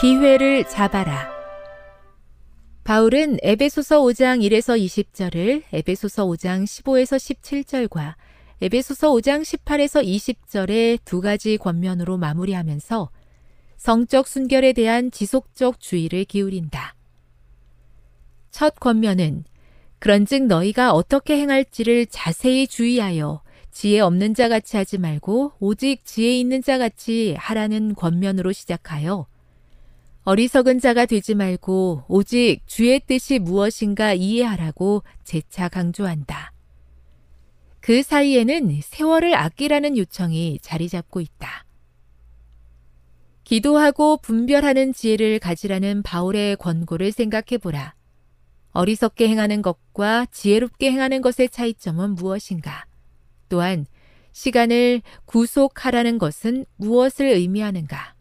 기회를 잡아라. 바울은 에베소서 5장 1에서 20절을 에베소서 5장 15에서 17절과 에베소서 5장 18에서 20절의 두 가지 권면으로 마무리하면서 성적 순결에 대한 지속적 주의를 기울인다. 첫 권면은 그런즉 너희가 어떻게 행할지를 자세히 주의하여 지혜 없는 자 같이 하지 말고 오직 지혜 있는 자 같이 하라는 권면으로 시작하여 어리석은 자가 되지 말고 오직 주의 뜻이 무엇인가 이해하라고 재차 강조한다. 그 사이에는 세월을 아끼라는 요청이 자리 잡고 있다. 기도하고 분별하는 지혜를 가지라는 바울의 권고를 생각해 보라. 어리석게 행하는 것과 지혜롭게 행하는 것의 차이점은 무엇인가? 또한 시간을 구속하라는 것은 무엇을 의미하는가?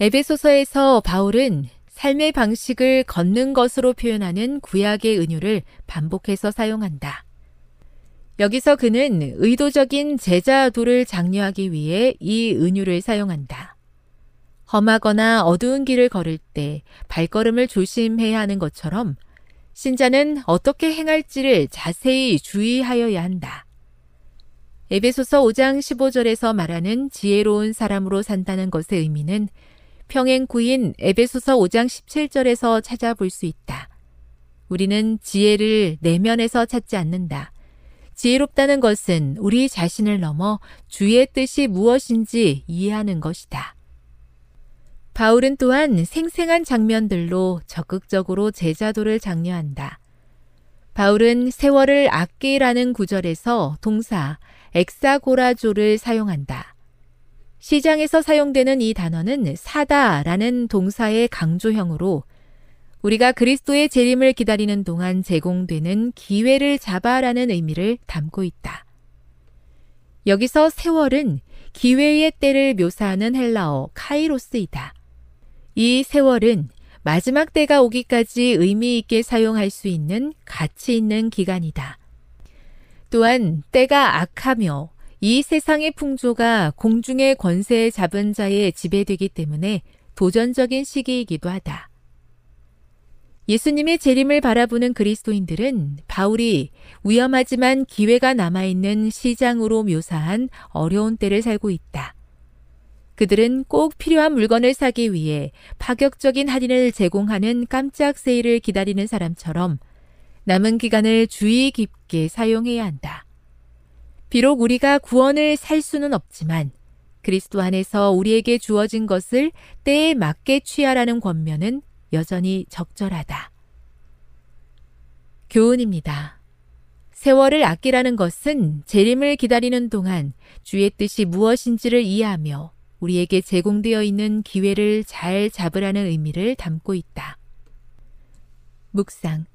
에베소서에서 바울은 삶의 방식을 걷는 것으로 표현하는 구약의 은유를 반복해서 사용한다. 여기서 그는 의도적인 제자도를 장려하기 위해 이 은유를 사용한다. 험하거나 어두운 길을 걸을 때 발걸음을 조심해야 하는 것처럼 신자는 어떻게 행할지를 자세히 주의하여야 한다. 에베소서 5장 15절에서 말하는 지혜로운 사람으로 산다는 것의 의미는 평행 구인 에베소서 5장 17절에서 찾아볼 수 있다. 우리는 지혜를 내면에서 찾지 않는다. 지혜롭다는 것은 우리 자신을 넘어 주의 뜻이 무엇인지 이해하는 것이다. 바울은 또한 생생한 장면들로 적극적으로 제자도를 장려한다. 바울은 세월을 아끼라는 구절에서 동사 엑사고라조를 사용한다. 시장에서 사용되는 이 단어는 사다라는 동사의 강조형으로 우리가 그리스도의 재림을 기다리는 동안 제공되는 기회를 잡아라는 의미를 담고 있다. 여기서 세월은 기회의 때를 묘사하는 헬라어 카이로스이다. 이 세월은 마지막 때가 오기까지 의미 있게 사용할 수 있는 가치 있는 기간이다. 또한 때가 악하며 이 세상의 풍조가 공중의 권세에 잡은 자의 지배되기 때문에 도전적인 시기이기도 하다. 예수님의 재림을 바라보는 그리스도인들은 바울이 위험하지만 기회가 남아있는 시장으로 묘사한 어려운 때를 살고 있다. 그들은 꼭 필요한 물건을 사기 위해 파격적인 할인을 제공하는 깜짝 세일을 기다리는 사람처럼 남은 기간을 주의 깊게 사용해야 한다. 비록 우리가 구원을 살 수는 없지만 그리스도 안에서 우리에게 주어진 것을 때에 맞게 취하라는 권면은 여전히 적절하다. 교훈입니다. 세월을 아끼라는 것은 재림을 기다리는 동안 주의 뜻이 무엇인지를 이해하며 우리에게 제공되어 있는 기회를 잘 잡으라는 의미를 담고 있다. 묵상.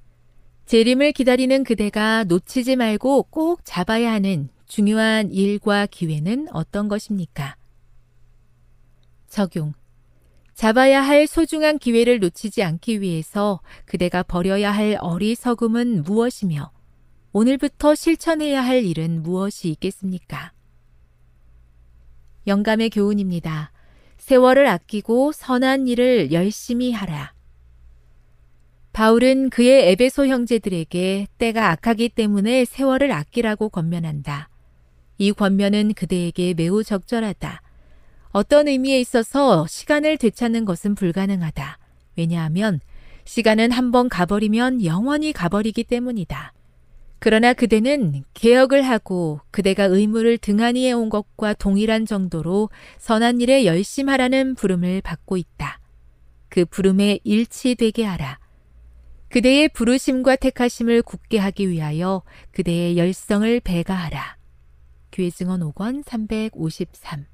재림을 기다리는 그대가 놓치지 말고 꼭 잡아야 하는 중요한 일과 기회는 어떤 것입니까? 적용. 잡아야 할 소중한 기회를 놓치지 않기 위해서 그대가 버려야 할 어리석음은 무엇이며 오늘부터 실천해야 할 일은 무엇이 있겠습니까? 영감의 교훈입니다. 세월을 아끼고 선한 일을 열심히 하라. 바울은 그의 에베소 형제들에게 때가 악하기 때문에 세월을 아끼라고 권면한다. 이 권면은 그대에게 매우 적절하다. 어떤 의미에 있어서 시간을 되찾는 것은 불가능하다. 왜냐하면 시간은 한번 가버리면 영원히 가버리기 때문이다. 그러나 그대는 개혁을 하고 그대가 의무를 등한히 해온 것과 동일한 정도로 선한 일에 열심하라는 부름을 받고 있다. 그 부름에 일치되게 하라. 그대의 부르심과 택하심을 굳게 하기 위하여 그대의 열성을 배가하라. 교회 증언 5권 353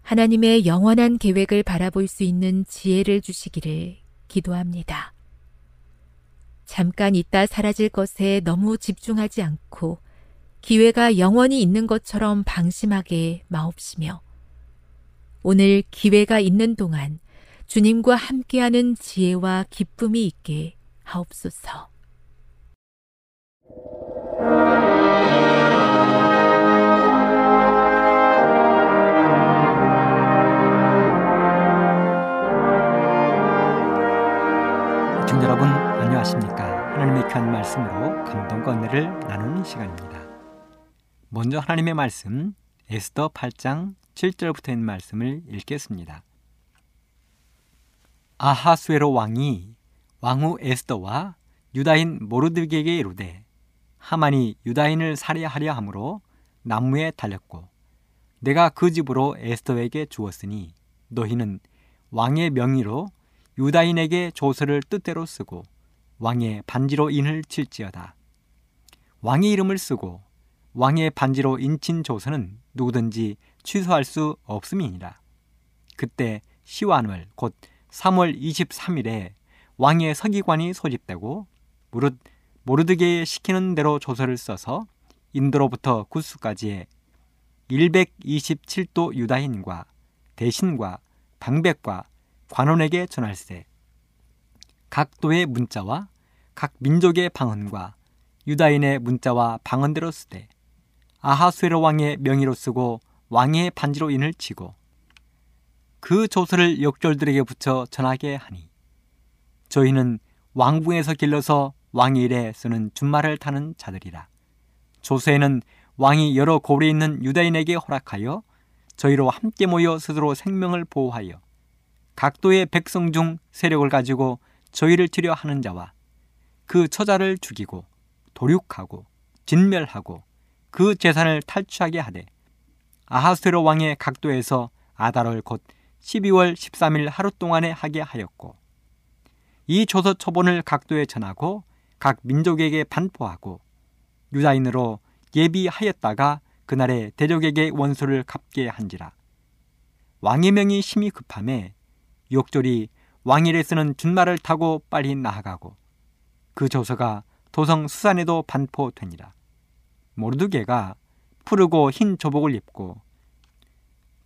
하나님의 영원한 계획을 바라볼 수 있는 지혜를 주시기를 기도합니다. 잠깐 있다 사라질 것에 너무 집중하지 않고 기회가 영원히 있는 것처럼 방심하게 마옵시며 오늘 기회가 있는 동안 주님과 함께하는 지혜와 기쁨이 있게 하옵소서. 여러분 안녕하십니까? 하나님의 귀한 말씀으로 감동과 은혜를 나누는 시간입니다. 먼저 하나님의 말씀 에스더 8장 7절부터 있는 말씀을 읽겠습니다. 아하수에로 왕이 왕후 에스더와 유다인 모르드게에게 이르되 하만이 유다인을 살해하려 함으로 나무에 달렸고 내가 그 집으로 에스더에게 주었으니 너희는 왕의 명의로 유다인에게 조서를 뜻대로 쓰고 왕의 반지로 인을 칠지어다. 왕의 이름을 쓰고 왕의 반지로 인친 조서는 누구든지 취소할 수 없음이니라. 그때 시완월 곧 3월 23일에 왕의 서기관이 소집되고 무릇 모르드게에 시키는 대로 조서를 써서 인도로부터 구스까지의 127도 유다인과 대신과 방백과 관원에게 전할세. 각 도의 문자와 각 민족의 방언과 유다인의 문자와 방언대로 쓰되 아하수에로 왕의 명의로 쓰고 왕의 반지로 인을 치고 그 조서를 역졸들에게 붙여 전하게 하니 저희는 왕궁에서 길러서 왕의 일에 쓰는 준말을 타는 자들이라 조서에는 왕이 여러 고을에 있는 유다인에게 허락하여 저희로 함께 모여 스스로 생명을 보호하여 각도의 백성 중 세력을 가지고 저희를 치려 하는 자와 그 처자를 죽이고 도륙하고 진멸하고 그 재산을 탈취하게 하되 아하스로 왕의 각도에서 아달월 곧 12월 13일 하루 동안에 하게 하였고 이 조서 처본을 각도에 전하고 각 민족에게 반포하고 유다인으로 예비하였다가 그날에 대적에게 원수를 갚게 한지라 왕의 명이 심히 급함에 욕절이 왕일에 쓰는 준말을 타고 빨리 나아가고 그 조서가 도성 수산에도 반포되니라. 모르드게가 푸르고 흰 조복을 입고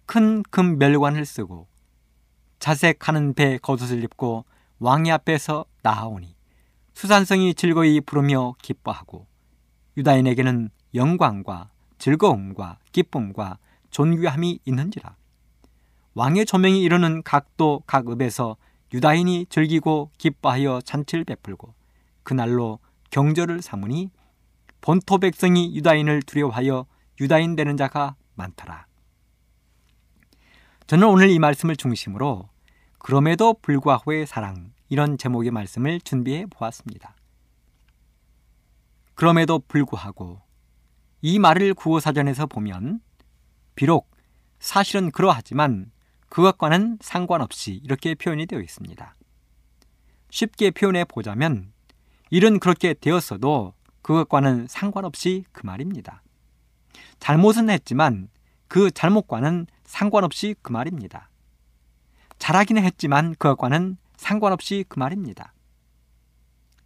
큰 금 멸관을 쓰고 자색하는 배 겉옷을 입고 왕의 앞에서 나아오니 수산성이 즐거이 부르며 기뻐하고 유다인에게는 영광과 즐거움과 기쁨과 존귀함이 있는지라 왕의 조명이 이르는 각도 각 읍에서 유다인이 즐기고 기뻐하여 잔치를 베풀고 그날로 경절을 삼으니 본토 백성이 유다인을 두려워하여 유다인 되는 자가 많더라. 저는 오늘 이 말씀을 중심으로 그럼에도 불구하고의 사랑 이런 제목의 말씀을 준비해 보았습니다. 그럼에도 불구하고 이 말을 구호사전에서 보면 비록 사실은 그러하지만 그것과는 상관없이 이렇게 표현이 되어 있습니다. 쉽게 표현해 보자면 일은 그렇게 되었어도 그것과는 상관없이 그 말입니다. 잘못은 했지만 그 잘못과는 상관없이 그 말입니다. 잘하기는 했지만 그것과는 상관없이 그 말입니다.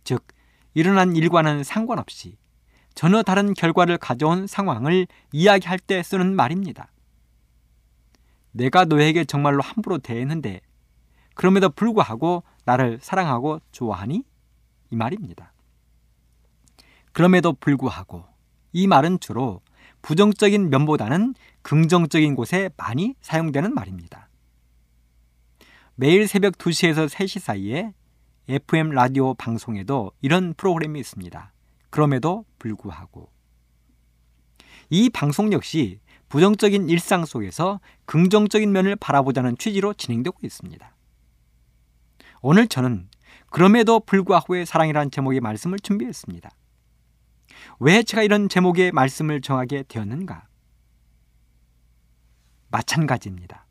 즉, 일어난 일과는 상관없이 전혀 다른 결과를 가져온 상황을 이야기할 때 쓰는 말입니다. 내가 너에게 정말로 함부로 대했는데 그럼에도 불구하고 나를 사랑하고 좋아하니? 이 말입니다. 그럼에도 불구하고 이 말은 주로 부정적인 면보다는 긍정적인 곳에 많이 사용되는 말입니다. 매일 새벽 2시에서 3시 사이에 FM 라디오 방송에도 이런 프로그램이 있습니다. 그럼에도 불구하고. 이 방송 역시 부정적인 일상 속에서 긍정적인 면을 바라보자는 취지로 진행되고 있습니다. 오늘 저는 그럼에도 불구하고의 사랑이라는 제목의 말씀을 준비했습니다. 왜 제가 이런 제목의 말씀을 정하게 되었는가? 마찬가지입니다.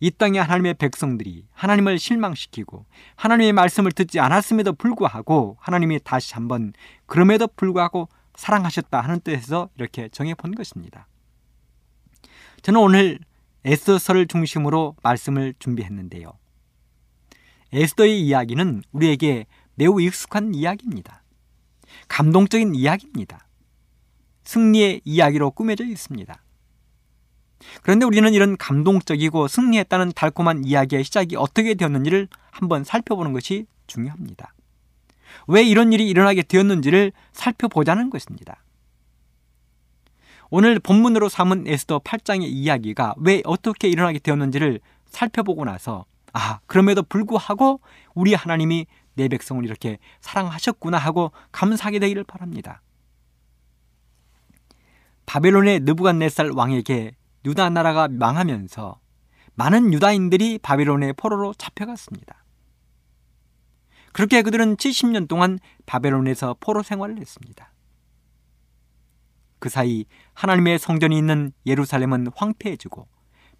이 땅의 하나님의 백성들이 하나님을 실망시키고 하나님의 말씀을 듣지 않았음에도 불구하고 하나님이 다시 한번 그럼에도 불구하고 사랑하셨다 하는 뜻에서 이렇게 정해 본 것입니다. 저는 오늘 에스더서를 중심으로 말씀을 준비했는데요. 에스더의 이야기는 우리에게 매우 익숙한 이야기입니다. 감동적인 이야기입니다. 승리의 이야기로 꾸며져 있습니다. 그런데 우리는 이런 감동적이고 승리했다는 달콤한 이야기의 시작이 어떻게 되었는지를 한번 살펴보는 것이 중요합니다. 왜 이런 일이 일어나게 되었는지를 살펴보자는 것입니다. 오늘 본문으로 삼은 에스더 8장의 이야기가 왜 어떻게 일어나게 되었는지를 살펴보고 나서 아, 그럼에도 불구하고 우리 하나님이 내 백성을 이렇게 사랑하셨구나 하고 감사하게 되기를 바랍니다. 바벨론의 느부갓네살 왕에게 유다 나라가 망하면서 많은 유다인들이 바벨론의 포로로 잡혀갔습니다. 그렇게 그들은 70년 동안 바벨론에서 포로 생활을 했습니다. 그 사이 하나님의 성전이 있는 예루살렘은 황폐해지고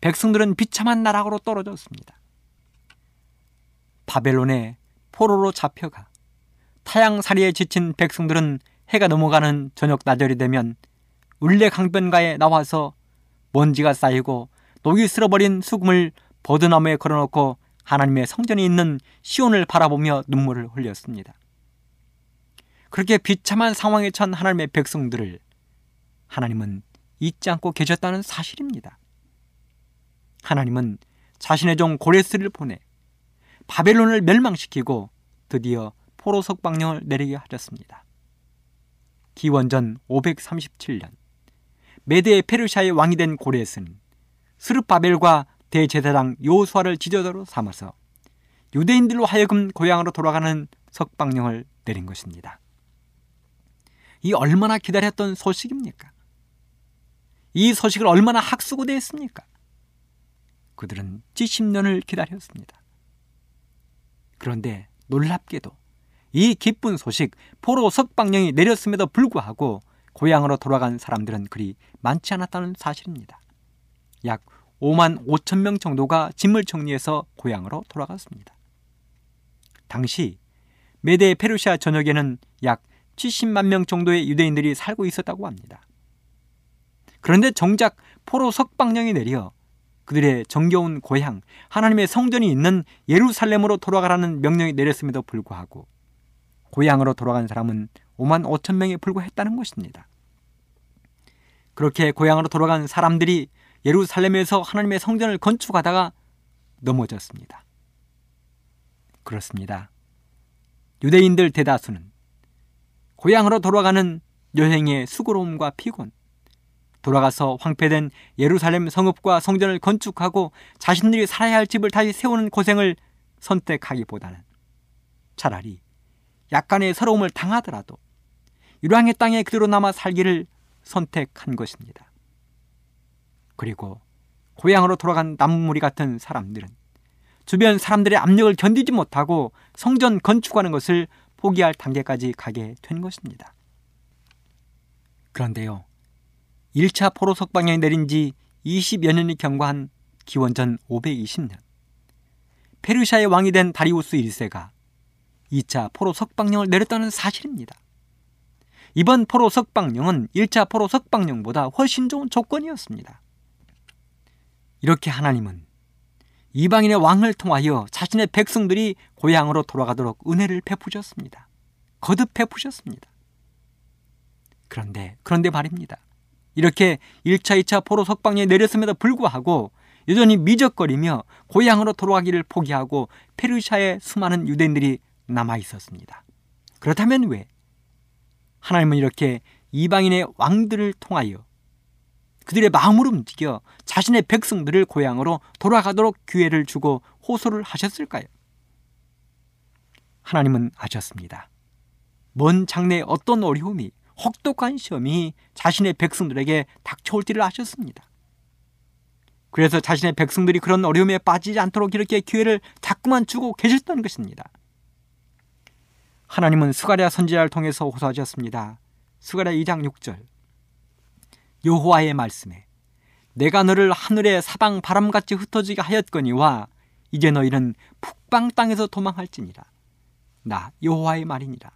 백성들은 비참한 나락으로 떨어졌습니다. 바벨론에 포로로 잡혀가 타양살이에 지친 백성들은 해가 넘어가는 저녁 나절이 되면 울레 강변가에 나와서 먼지가 쌓이고 녹이 쓸어버린 수금을 버드나무에 걸어놓고 하나님의 성전이 있는 시온을 바라보며 눈물을 흘렸습니다. 그렇게 비참한 상황에 처한 하나님의 백성들을 하나님은 잊지 않고 계셨다는 사실입니다. 하나님은 자신의 종 고레스를 보내 바벨론을 멸망시키고 드디어 포로 석방령을 내리게 하셨습니다. 기원전 537년 메데 페르시아의 왕이 된 고레스는 스르바벨과 대제사장 요수아를 지도자로 삼아서 유대인들로 하여금 고향으로 돌아가는 석방령을 내린 것입니다. 이 얼마나 기다렸던 소식입니까? 이 소식을 얼마나 학수고대했습니까? 그들은 70년을 기다렸습니다. 그런데 놀랍게도 이 기쁜 소식 포로 석방령이 내렸음에도 불구하고 고향으로 돌아간 사람들은 그리 많지 않았다는 사실입니다. 약 5만 5천 명 정도가 짐을 정리해서 고향으로 돌아갔습니다. 당시 메데 페르시아 전역에는 약 70만 명 정도의 유대인들이 살고 있었다고 합니다. 그런데 정작 포로 석방령이 내려 그들의 정겨운 고향, 하나님의 성전이 있는 예루살렘으로 돌아가라는 명령이 내렸음에도 불구하고 고향으로 돌아간 사람은 5만 5천 명에 불과했다는 것입니다. 그렇게 고향으로 돌아간 사람들이 예루살렘에서 하나님의 성전을 건축하다가 넘어졌습니다. 그렇습니다. 유대인들 대다수는 고향으로 돌아가는 여행의 수고로움과 피곤, 돌아가서 황폐된 예루살렘 성읍과 성전을 건축하고 자신들이 살아야 할 집을 다시 세우는 고생을 선택하기보다는 차라리 약간의 서러움을 당하더라도 유랑의 땅에 그대로 남아 살기를 선택한 것입니다. 그리고 고향으로 돌아간 나무무리 같은 사람들은 주변 사람들의 압력을 견디지 못하고 성전 건축하는 것을 포기할 단계까지 가게 된 것입니다. 그런데요, 1차 포로 석방령이 내린 지 20여 년이 경과한 기원전 520년, 페르시아의 왕이 된 다리우스 1세가 2차 포로 석방령을 내렸다는 사실입니다. 이번 포로 석방령은 1차 포로 석방령보다 훨씬 좋은 조건이었습니다. 이렇게 하나님은 이방인의 왕을 통하여 자신의 백성들이 고향으로 돌아가도록 은혜를 베푸셨습니다. 거듭 베푸셨습니다. 그런데, 그런데 말입니다. 이렇게 1차, 2차 포로 석방에 내렸음에도 불구하고 여전히 미적거리며 고향으로 돌아가기를 포기하고 페르시아의 수많은 유대인들이 남아 있었습니다. 그렇다면 왜 하나님은 이렇게 이방인의 왕들을 통하여 그들의 마음으로 움직여 자신의 백성들을 고향으로 돌아가도록 기회를 주고 호소를 하셨을까요? 하나님은 아셨습니다. 먼 장래에 어떤 어려움이 혹독한 시험이 자신의 백성들에게 닥쳐올지를 아셨습니다. 그래서 자신의 백성들이 그런 어려움에 빠지지 않도록 이렇게 기회를 자꾸만 주고 계셨던 것입니다. 하나님은 스가랴 선지자를 통해서 호소하셨습니다. 스가랴 2장 6절 여호와의 말씀에 내가 너를 하늘의 사방 바람같이 흩어지게 하였거니와 이제 너희는 북방 땅에서 도망할지니라 나 여호와의 말이니라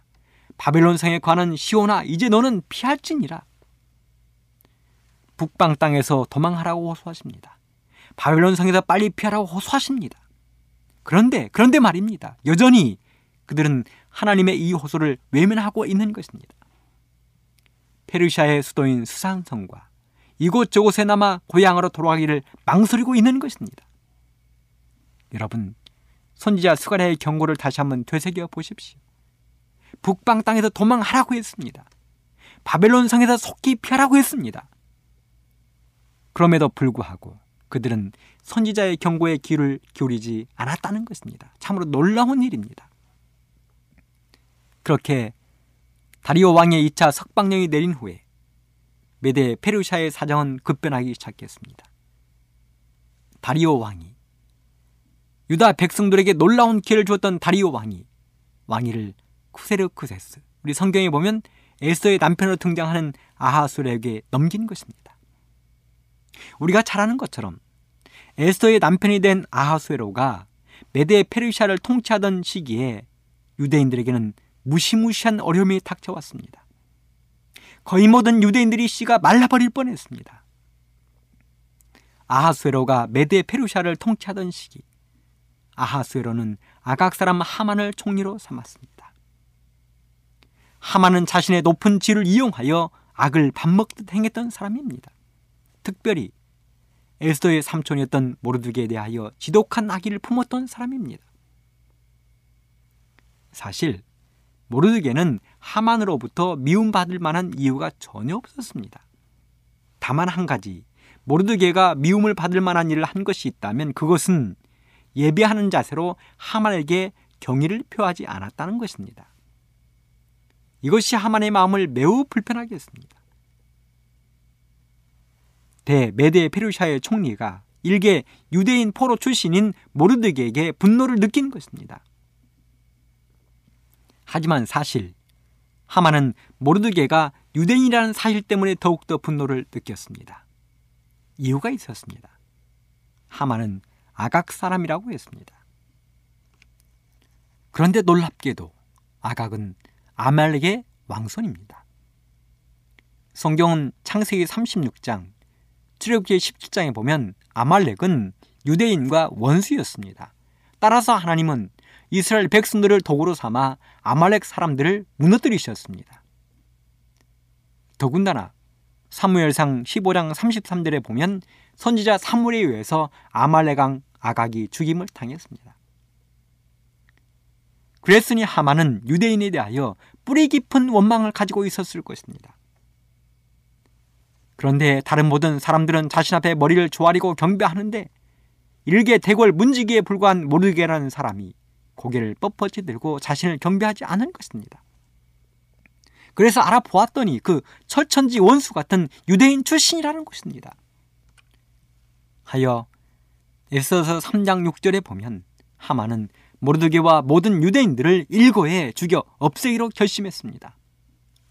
바벨론 성에 관한 시오나 이제 너는 피할지니라 북방 땅에서 도망하라고 호소하십니다. 바벨론 성에서 빨리 피하라고 호소하십니다. 그런데 그런데 말입니다. 여전히 그들은 하나님의 이 호소를 외면하고 있는 것입니다. 페르시아의 수도인 수산성과 이곳저곳에 남아 고향으로 돌아가기를 망설이고 있는 것입니다. 여러분, 선지자 스가랴의 경고를 다시 한번 되새겨 보십시오. 북방 땅에서 도망하라고 했습니다. 바벨론 성에서 속히 피하라고 했습니다. 그럼에도 불구하고 그들은 선지자의 경고에 귀를 기울이지 않았다는 것입니다. 참으로 놀라운 일입니다. 그렇게 다리오 왕의 2차 석방령이 내린 후에 메데 페르시아의 사정은 급변하기 시작했습니다. 다리오 왕이 유다 백성들에게 놀라운 기회를 주었던 다리오 왕이 왕위를 쿠세르쿠세스 우리 성경에 보면 에스더의 남편으로 등장하는 아하술에게 넘긴 것입니다. 우리가 잘 아는 것처럼 에스더의 남편이 된 아하수에로가 메데 페르시아를 통치하던 시기에 유대인들에게는 무시무시한 어려움이 닥쳐왔습니다. 거의 모든 유대인들이 씨가 말라버릴 뻔했습니다. 아하수에로가 메데 페르시아를 통치하던 시기 아하수에로는 아각 사람 하만을 총리로 삼았습니다. 하만은 자신의 높은 지를 이용하여 악을 밥 먹듯 행했던 사람입니다. 특별히 에스더의 삼촌이었던 모르드게에 대하여 지독한 악의를 품었던 사람입니다. 사실 모르드게는 하만으로부터 미움받을 만한 이유가 전혀 없었습니다. 다만 한 가지 모르드게가 미움을 받을 만한 일을 한 것이 있다면 그것은 예배하는 자세로 하만에게 경의를 표하지 않았다는 것입니다. 이것이 하만의 마음을 매우 불편하게 했습니다. 대메데 페르시아의 총리가 일개 유대인 포로 출신인 모르드게에게 분노를 느낀 것입니다. 하지만 사실 하만은 모르드게가 유대인이라는 사실 때문에 더욱더 분노를 느꼈습니다. 이유가 있었습니다. 하만은 아각 사람이라고 했습니다. 그런데 놀랍게도 아각은 아말렉의 왕손입니다. 성경은 창세기 36장, 출애굽기 17장에 보면 아말렉은 유대인과 원수였습니다. 따라서 하나님은 이스라엘 백성들을 도구로 삼아 아말렉 사람들을 무너뜨리셨습니다. 더군다나 사무엘상 15장 33절에 보면 선지자 사무엘에 의해서 아말렉왕 아각이 죽임을 당했습니다. 그랬으니 하만은 유대인에 대하여 뿌리 깊은 원망을 가지고 있었을 것입니다. 그런데 다른 모든 사람들은 자신 앞에 머리를 조아리고 경배하는데 일개 대궐 문지기에 불과한 모르게라는 사람이 고개를 뻣뻣이 들고 자신을 경배하지 않은 것입니다. 그래서 알아보았더니 그 철천지 원수 같은 유대인 출신이라는 것입니다. 하여 에서서 3장 6절에 보면 하만은 모르드게와 모든 유대인들을 일거에 죽여 없애기로 결심했습니다.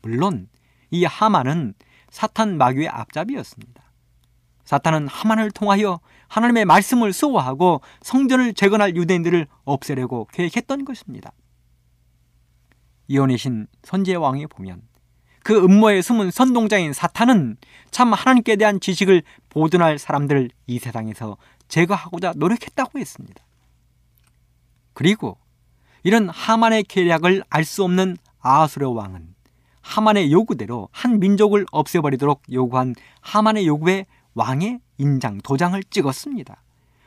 물론 이 하만은 사탄 마귀의 앞잡이였습니다. 사탄은 하만을 통하여 하나님의 말씀을 수호하고 성전을 재건할 유대인들을 없애려고 계획했던 것입니다. 이혼의 신 선제왕에 보면 그 음모에 숨은 선동자인 사탄은 참 하나님께 대한 지식을 보존할 사람들을 이 세상에서 제거하고자 노력했다고 했습니다. 그리고 이런 하만의 계략을 알 수 없는 아수르 왕은 하만의 요구대로 한 민족을 없애버리도록 요구한 하만의 요구에 왕의 인장, 도장을 찍었습니다.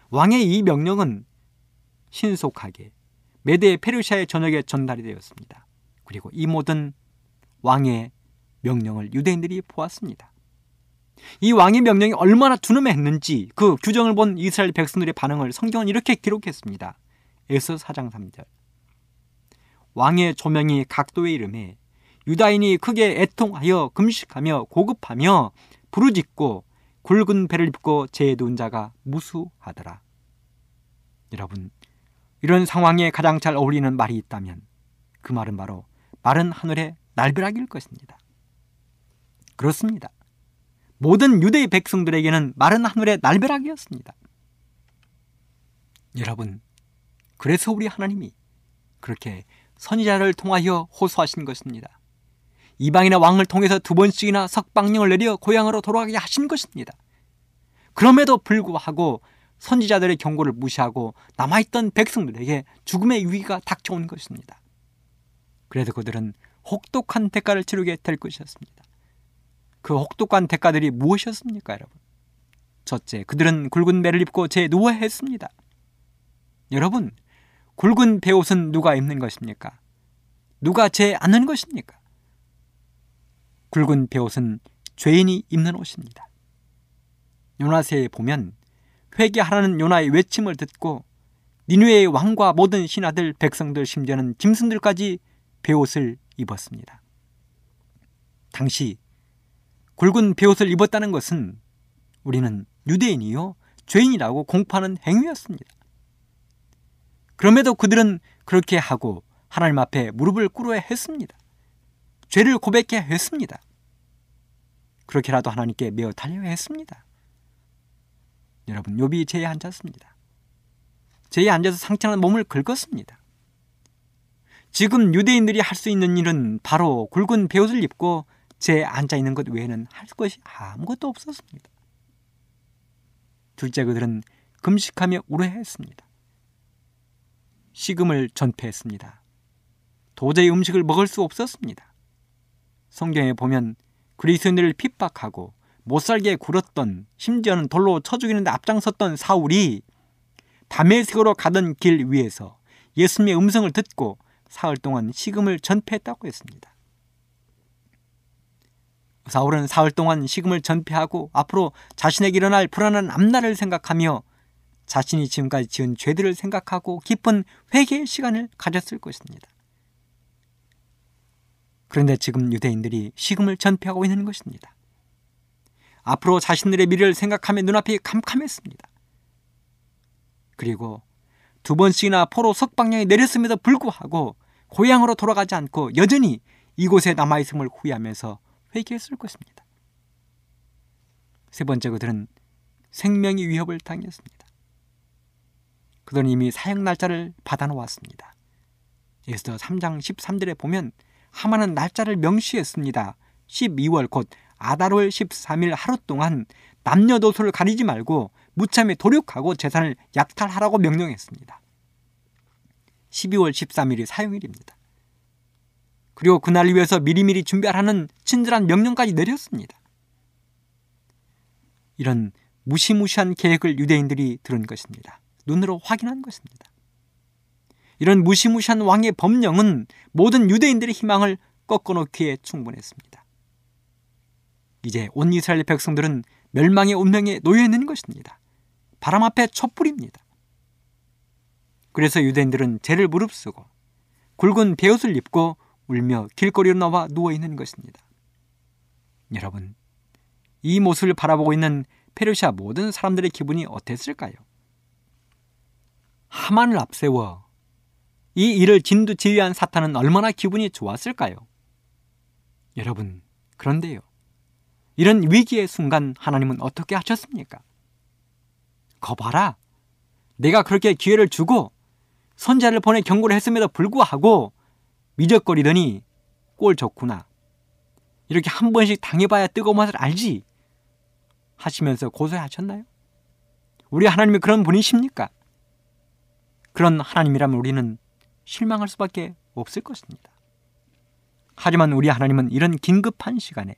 왕의 이 명령은 신속하게 메데 페르시아의 전역에 전달이 되었습니다. 그리고 이 모든 왕의 명령을 유대인들이 보았습니다. 이 왕의 명령이 얼마나 두놈했는지 그 규정을 본 이스라엘 백성들의 반응을 성경은 이렇게 기록했습니다. 에서 4장 3절. 왕의 조명이 각도의 이름에 유다인이 크게 애통하여 금식하며 고급하며 부르짖고 굵은 배를 입고 제도운 자가 무수하더라. 여러분, 이런 상황에 가장 잘 어울리는 말이 있다면 그 말은 바로 마른 하늘의 날벼락일 것입니다. 그렇습니다. 모든 유대의 백성들에게는 마른 하늘의 날벼락이었습니다. 여러분, 그래서 우리 하나님이 그렇게 선지자를 통하여 호소하신 것입니다. 이방인의 왕을 통해서 두 번씩이나 석방령을 내려 고향으로 돌아가게 하신 것입니다. 그럼에도 불구하고 선지자들의 경고를 무시하고 남아있던 백성들에게 죽음의 위기가 닥쳐온 것입니다. 그래서 그들은 혹독한 대가를 치르게 될 것이었습니다. 그 혹독한 대가들이 무엇이었습니까, 여러분? 첫째, 그들은 굵은 배를 입고 제 누워야 했습니다. 여러분, 굵은 배옷은 누가 입는 것입니까? 누가 제 않는 것입니까? 굵은 배옷은 죄인이 입는 옷입니다. 요나세에 보면 회개하라는 요나의 외침을 듣고 니누의 왕과 모든 신하들, 백성들, 심지어는 짐승들까지 배옷을 입었습니다. 당시 굵은 배옷을 입었다는 것은 우리는 유대인이요 죄인이라고 공포하는 행위였습니다. 그럼에도 그들은 그렇게 하고 하나님 앞에 무릎을 꿇어야 했습니다. 죄를 고백해야 했습니다. 그렇게라도 하나님께 매어 달려야 했습니다. 여러분, 욥이 죄에 앉았습니다. 죄에 앉아서 상처난 몸을 긁었습니다. 지금 유대인들이 할 수 있는 일은 바로 굵은 배옷을 입고 죄에 앉아 있는 것 외에는 할 것이 아무것도 없었습니다. 둘째 그들은 금식하며 우려했습니다. 식음을 전폐했습니다. 도저히 음식을 먹을 수 없었습니다. 성경에 보면 그리스도인들을 핍박하고 못살게 굴었던 심지어는 돌로 쳐 죽이는데 앞장섰던 사울이 담에색으로 가던 길 위에서 예수님의 음성을 듣고 사흘 동안 식음을 전폐했다고 했습니다. 사울은 사흘 동안 식음을 전폐하고 앞으로 자신에게 일어날 불안한 앞날을 생각하며 자신이 지금까지 지은 죄들을 생각하고 깊은 회개의 시간을 가졌을 것입니다. 그런데 지금 유대인들이 식음을 전폐하고 있는 것입니다. 앞으로 자신들의 미래를 생각하며 눈앞이 캄캄했습니다. 그리고 두 번씩이나 포로 석방령이 내렸음에도 불구하고 고향으로 돌아가지 않고 여전히 이곳에 남아있음을 후회하면서 회개했을 것입니다. 세 번째 그들은 생명의 위협을 당했습니다. 그들은 이미 사형 날짜를 받아놓았습니다. 에스더 3장 13절에 보면 하마는 날짜를 명시했습니다. 12월 곧 아달월 13일 하루 동안 남녀노소를 가리지 말고 무참히 도륙하고 재산을 약탈하라고 명령했습니다. 12월 13일이 사용일입니다. 그리고 그날 위해서 미리미리 준비하라는 친절한 명령까지 내렸습니다. 이런 무시무시한 계획을 유대인들이 들은 것입니다. 눈으로 확인한 것입니다. 이런 무시무시한 왕의 법령은 모든 유대인들의 희망을 꺾어놓기에 충분했습니다. 이제 온 이스라엘 백성들은 멸망의 운명에 놓여 있는 것입니다. 바람 앞에 촛불입니다. 그래서 유대인들은 죄를 무릅쓰고 굵은 베옷을 입고 울며 길거리로 나와 누워 있는 것입니다. 여러분, 이 모습을 바라보고 있는 페르시아 모든 사람들의 기분이 어땠을까요? 하만을 앞세워 이 일을 진두지휘한 사탄은 얼마나 기분이 좋았을까요? 여러분, 그런데요. 이런 위기의 순간 하나님은 어떻게 하셨습니까? 거봐라. 내가 그렇게 기회를 주고 선자를 보내 경고를 했음에도 불구하고 미적거리더니 꼴 좋구나. 이렇게 한 번씩 당해봐야 뜨거운 맛을 알지. 하시면서 고소하셨나요? 우리 하나님이 그런 분이십니까? 그런 하나님이라면 우리는 실망할 수밖에 없을 것입니다. 하지만 우리 하나님은 이런 긴급한 시간에,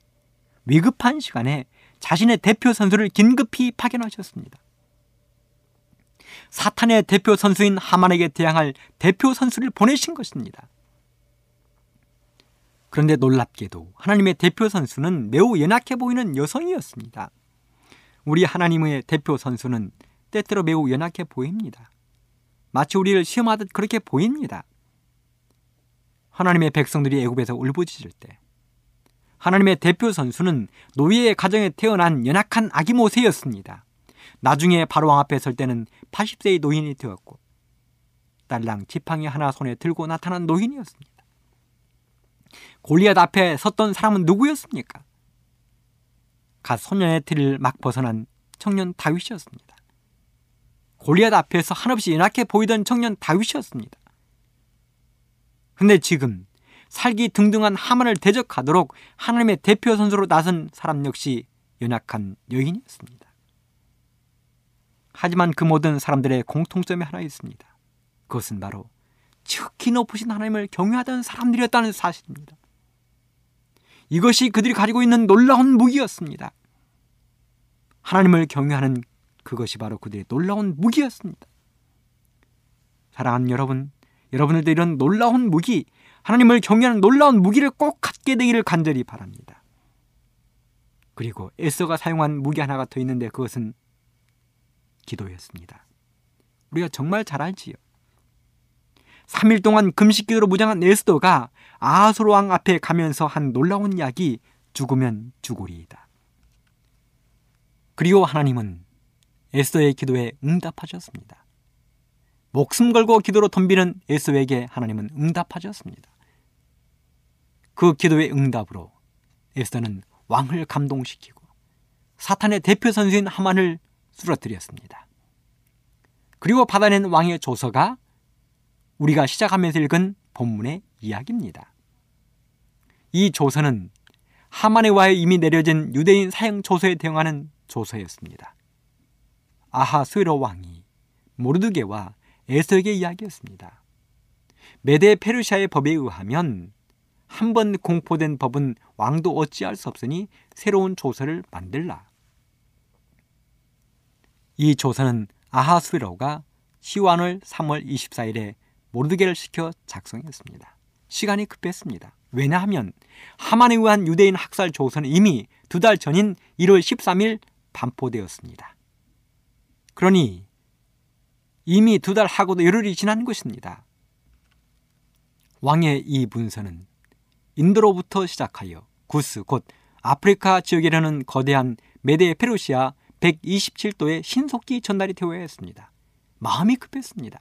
위급한 시간에 자신의 대표 선수를 긴급히 파견하셨습니다. 사탄의 대표 선수인 하만에게 대항할 대표 선수를 보내신 것입니다. 그런데 놀랍게도 하나님의 대표 선수는 매우 연약해 보이는 여성이었습니다. 우리 하나님의 대표 선수는 때때로 매우 연약해 보입니다. 마치 우리를 시험하듯 그렇게 보입니다. 하나님의 백성들이 애굽에서 울부짖을 때 하나님의 대표 선수는 노예의 가정에 태어난 연약한 아기 모세였습니다. 나중에 바로왕 앞에 설 때는 80세의 노인이 되었고 딸랑 지팡이 하나 손에 들고 나타난 노인이었습니다. 골리앗 앞에 섰던 사람은 누구였습니까? 갓 소년의 틀을 막 벗어난 청년 다윗이었습니다. 골리앗 앞에서 한없이 연약해 보이던 청년 다윗이었습니다. 근데 지금 살기 등등한 하만을 대적하도록 하나님의 대표 선수로 나선 사람 역시 연약한 여인이었습니다. 하지만 그 모든 사람들의 공통점이 하나 있습니다. 그것은 바로 지극히 높으신 하나님을 경외하던 사람들이었다는 사실입니다. 이것이 그들이 가지고 있는 놀라운 무기였습니다. 하나님을 경외하는 그것이 바로 그들의 놀라운 무기였습니다. 사랑하는 여러분, 여러분들도 이런 놀라운 무기, 하나님을 경외하는 놀라운 무기를 꼭 갖게 되기를 간절히 바랍니다. 그리고 에서가 사용한 무기 하나가 더 있는데 그것은 기도였습니다. 우리가 정말 잘 알지요. 3일 동안 금식 기도로 무장한 에스더가 아하솔 왕 앞에 가면서 한 놀라운 이야기 죽으면 죽으리이다. 그리고 하나님은 에스더의 기도에 응답하셨습니다. 목숨 걸고 기도로 덤비는 에스더에게 하나님은 응답하셨습니다. 그 기도의 응답으로 에스더는 왕을 감동시키고 사탄의 대표 선수인 하만을 쓰러뜨렸습니다. 그리고 받아낸 왕의 조서가 우리가 시작하면서 읽은 본문의 이야기입니다. 이 조서는 하만의 와에 이미 내려진 유대인 사형 조서에 대응하는 조서였습니다. 아하스웨로 왕이 모르드게와 에서에게 이야기했습니다. 메데 페르시아의 법에 의하면 한 번 공포된 법은 왕도 어찌할 수 없으니 새로운 조서를 만들라. 이 조서는 아하스웨로가 시완월 3월 24일에 모르드게를 시켜 작성했습니다. 시간이 급했습니다. 왜냐하면 하만에 의한 유대인 학살 조서는 이미 두 달 전인 1월 13일 반포되었습니다. 그러니 이미 두 달 하고도 열흘이 지난 것입니다. 왕의 이 문서는 인도로부터 시작하여 구스 곧 아프리카 지역이라는 거대한 메데 페르시아 127도에 신속히 전달이 되어야 했습니다. 마음이 급했습니다.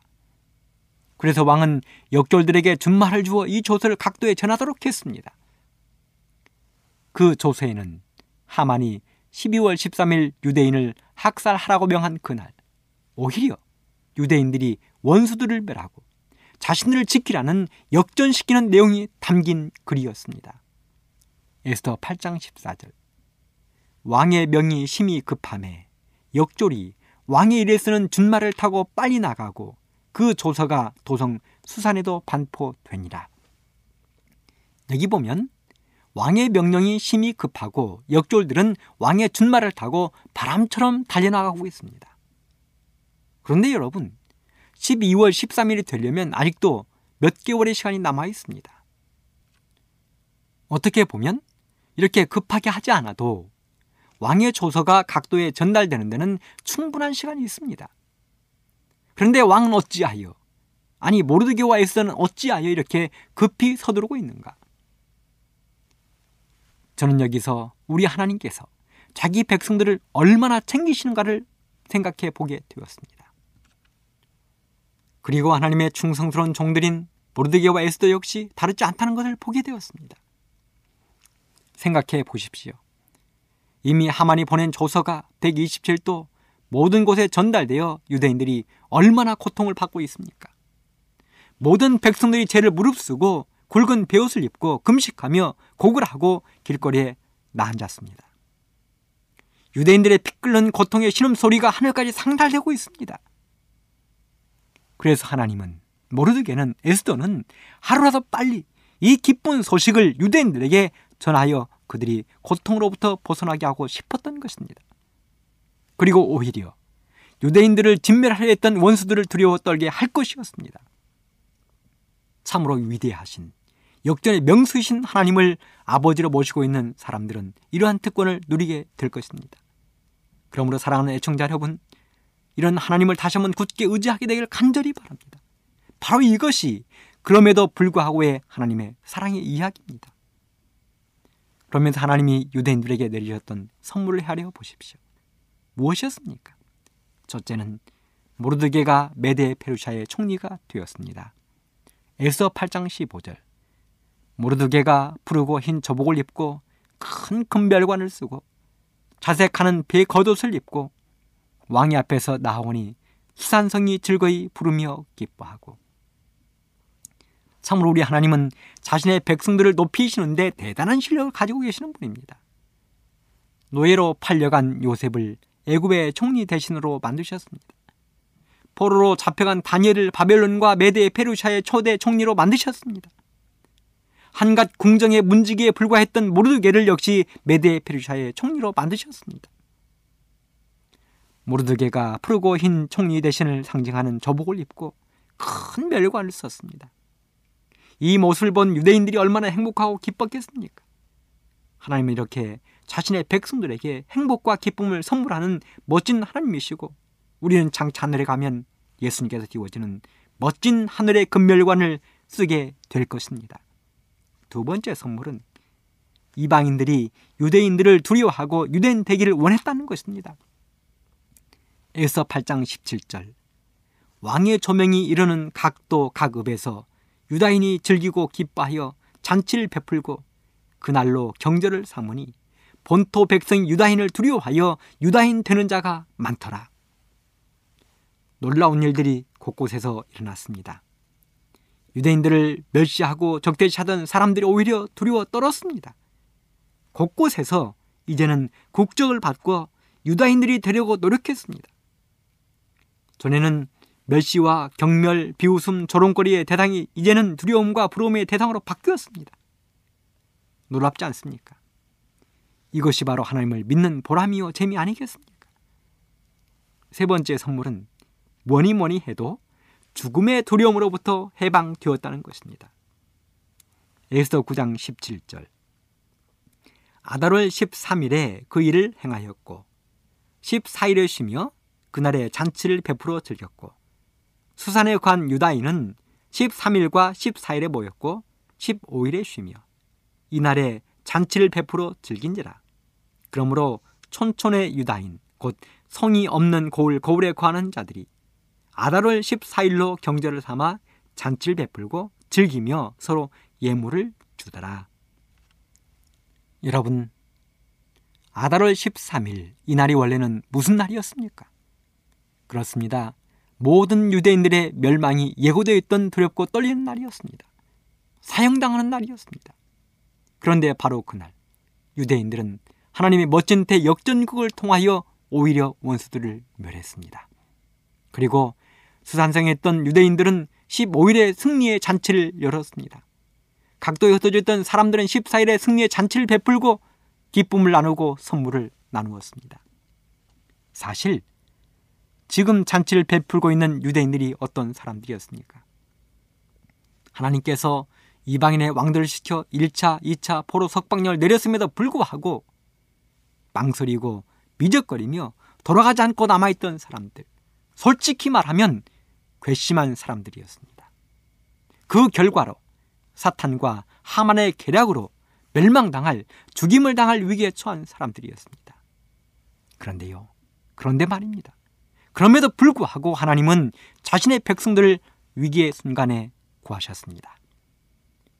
그래서 왕은 역졸들에게 준말을 주어 이 조서를 각도에 전하도록 했습니다. 그 조서에는 하만이 12월 13일 유대인을 학살하라고 명한 그날 오히려 유대인들이 원수들을 멸하고 자신들을 지키라는 역전시키는 내용이 담긴 글이었습니다. 에스더 8장 14절 왕의 명이 심히 급함에 역졸이 왕의 일에 쓰는 준말을 타고 빨리 나가고 그 조서가 도성 수산에도 반포되니라. 여기 보면 왕의 명령이 심히 급하고 역졸들은 왕의 준말을 타고 바람처럼 달려나가고 있습니다. 그런데 여러분, 12월 13일이 되려면 아직도 몇 개월의 시간이 남아 있습니다. 어떻게 보면 이렇게 급하게 하지 않아도 왕의 조서가 각도에 전달되는 데는 충분한 시간이 있습니다. 그런데 왕은 어찌하여 아니 모르드게와 에스더는 어찌하여 이렇게 급히 서두르고 있는가? 저는 여기서 우리 하나님께서 자기 백성들을 얼마나 챙기시는가를 생각해 보게 되었습니다. 그리고 하나님의 충성스러운 종들인 모르드게와 에스더 역시 다르지 않다는 것을 보게 되었습니다. 생각해 보십시오. 이미 하만이 보낸 조서가 127도 모든 곳에 전달되어 유대인들이 얼마나 고통을 받고 있습니까? 모든 백성들이 죄를 무릅쓰고 굵은 베옷을 입고 금식하며 곡을 하고 길거리에 나앉았습니다. 유대인들의 피 끓는 고통의 신음소리가 하늘까지 상달되고 있습니다. 그래서 하나님은 모르드게는 에스더는 하루라도 빨리 이 기쁜 소식을 유대인들에게 전하여 그들이 고통으로부터 벗어나게 하고 싶었던 것입니다. 그리고 오히려 유대인들을 진멸하려 했던 원수들을 두려워 떨게 할 것이었습니다. 참으로 위대하신 역전의 명수이신 하나님을 아버지로 모시고 있는 사람들은 이러한 특권을 누리게 될 것입니다. 그러므로 사랑하는 애청자 여러분, 이런 하나님을 다시 한번 굳게 의지하게 되기를 간절히 바랍니다. 바로 이것이 그럼에도 불구하고의 하나님의 사랑의 이야기입니다. 그러면서 하나님이 유대인들에게 내리셨던 선물을 헤아려 보십시오. 무엇이었습니까? 첫째는 모르드게가 메데 페루샤의 총리가 되었습니다. 에서 8장 15절 모르드게가 푸르고 흰 저복을 입고 큰 금별관을 쓰고 자색하는 배 겉옷을 입고 왕이 앞에서 나오니 수산성이 즐거이 부르며 기뻐하고 참으로 우리 하나님은 자신의 백성들을 높이시는데 대단한 실력을 가지고 계시는 분입니다. 노예로 팔려간 요셉을 애굽의 총리 대신으로 만드셨습니다. 포로로 잡혀간 다니엘을 바벨론과 메데 페루샤의 초대 총리로 만드셨습니다. 한갓 궁정의 문지기에 불과했던 모르드게를 역시 메데 페루샤의 총리로 만드셨습니다. 모르드게가 푸르고 흰 총리 대신을 상징하는 저복을 입고 큰 멸관을 썼습니다. 이 모습을 본 유대인들이 얼마나 행복하고 기뻤겠습니까? 하나님은 이렇게 자신의 백성들에게 행복과 기쁨을 선물하는 멋진 하나님이시고 우리는 장차 하늘에 가면 예수님께서 띄워지는 멋진 하늘의 금멸관을 쓰게 될 것입니다. 두 번째 선물은 이방인들이 유대인들을 두려워하고 유대인 되기를 원했다는 것입니다. 에서 8장 17절 왕의 조명이 이르는 각도 각읍에서 유다인이 즐기고 기뻐하여 잔치를 베풀고 그날로 경절을 삼으니 본토 백성 유다인을 두려워하여 유다인 되는 자가 많더라. 놀라운 일들이 곳곳에서 일어났습니다. 유대인들을 멸시하고 적대시하던 사람들이 오히려 두려워 떨었습니다. 곳곳에서 이제는 국적을 받고 유다인들이 되려고 노력했습니다. 전에는 멸시와 경멸, 비웃음, 조롱거리의 대상이 이제는 두려움과 부러움의 대상으로 바뀌었습니다. 놀랍지 않습니까? 이것이 바로 하나님을 믿는 보람이요 재미 아니겠습니까? 세 번째 선물은 뭐니 뭐니 해도 죽음의 두려움으로부터 해방되었다는 것입니다. 에스더 9장 17절 아달월 13일에 그 일을 행하였고 14일에 쉬며 그날에 잔치를 베풀어 즐겼고 수산에 관 유다인은 13일과 14일에 모였고 15일에 쉬며 이날에 잔치를 베풀어 즐긴지라 그러므로 촌촌의 유다인 곧 성이 없는 고을 거울에 관한 자들이 아달월 14일로 경절을 삼아 잔치를 베풀고 즐기며 서로 예물을 주더라. 여러분, 아달월 13일 이날이 원래는 무슨 날이었습니까? 그렇습니다. 모든 유대인들의 멸망이 예고되어 있던 두렵고 떨리는 날이었습니다. 사형당하는 날이었습니다. 그런데 바로 그날 유대인들은 하나님의 멋진 대역전극을 통하여 오히려 원수들을 멸했습니다. 그리고 수산성에 있던 유대인들은 15일에 승리의 잔치를 열었습니다. 각도에 흩어져 있던 사람들은 14일에 승리의 잔치를 베풀고 기쁨을 나누고 선물을 나누었습니다. 사실 지금 잔치를 베풀고 있는 유대인들이 어떤 사람들이었습니까? 하나님께서 이방인의 왕들을 시켜 1차, 2차 포로 석방령을 내렸음에도 불구하고 망설이고 미적거리며 돌아가지 않고 남아있던 사람들. 솔직히 말하면 괘씸한 사람들이었습니다. 그 결과로 사탄과 하만의 계략으로 멸망당할 죽임을 당할 위기에 처한 사람들이었습니다. 그런데요. 그런데 말입니다. 그럼에도 불구하고 하나님은 자신의 백성들을 위기의 순간에 구하셨습니다.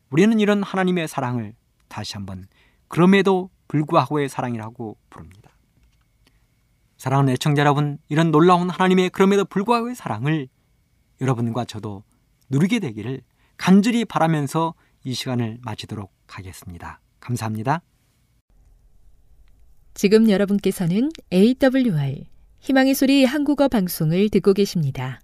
우리는 이런 하나님의 사랑을 다시 한번 그럼에도 불구하고의 사랑이라고 부릅니다. 사랑하는 애청자 여러분, 이런 놀라운 하나님의 그럼에도 불구하고의 사랑을 여러분과 저도 누리게 되기를 간절히 바라면서 이 시간을 마치도록 하겠습니다. 감사합니다. 지금 여러분께서는 AWR 희망의 소리 한국어 방송을 듣고 계십니다.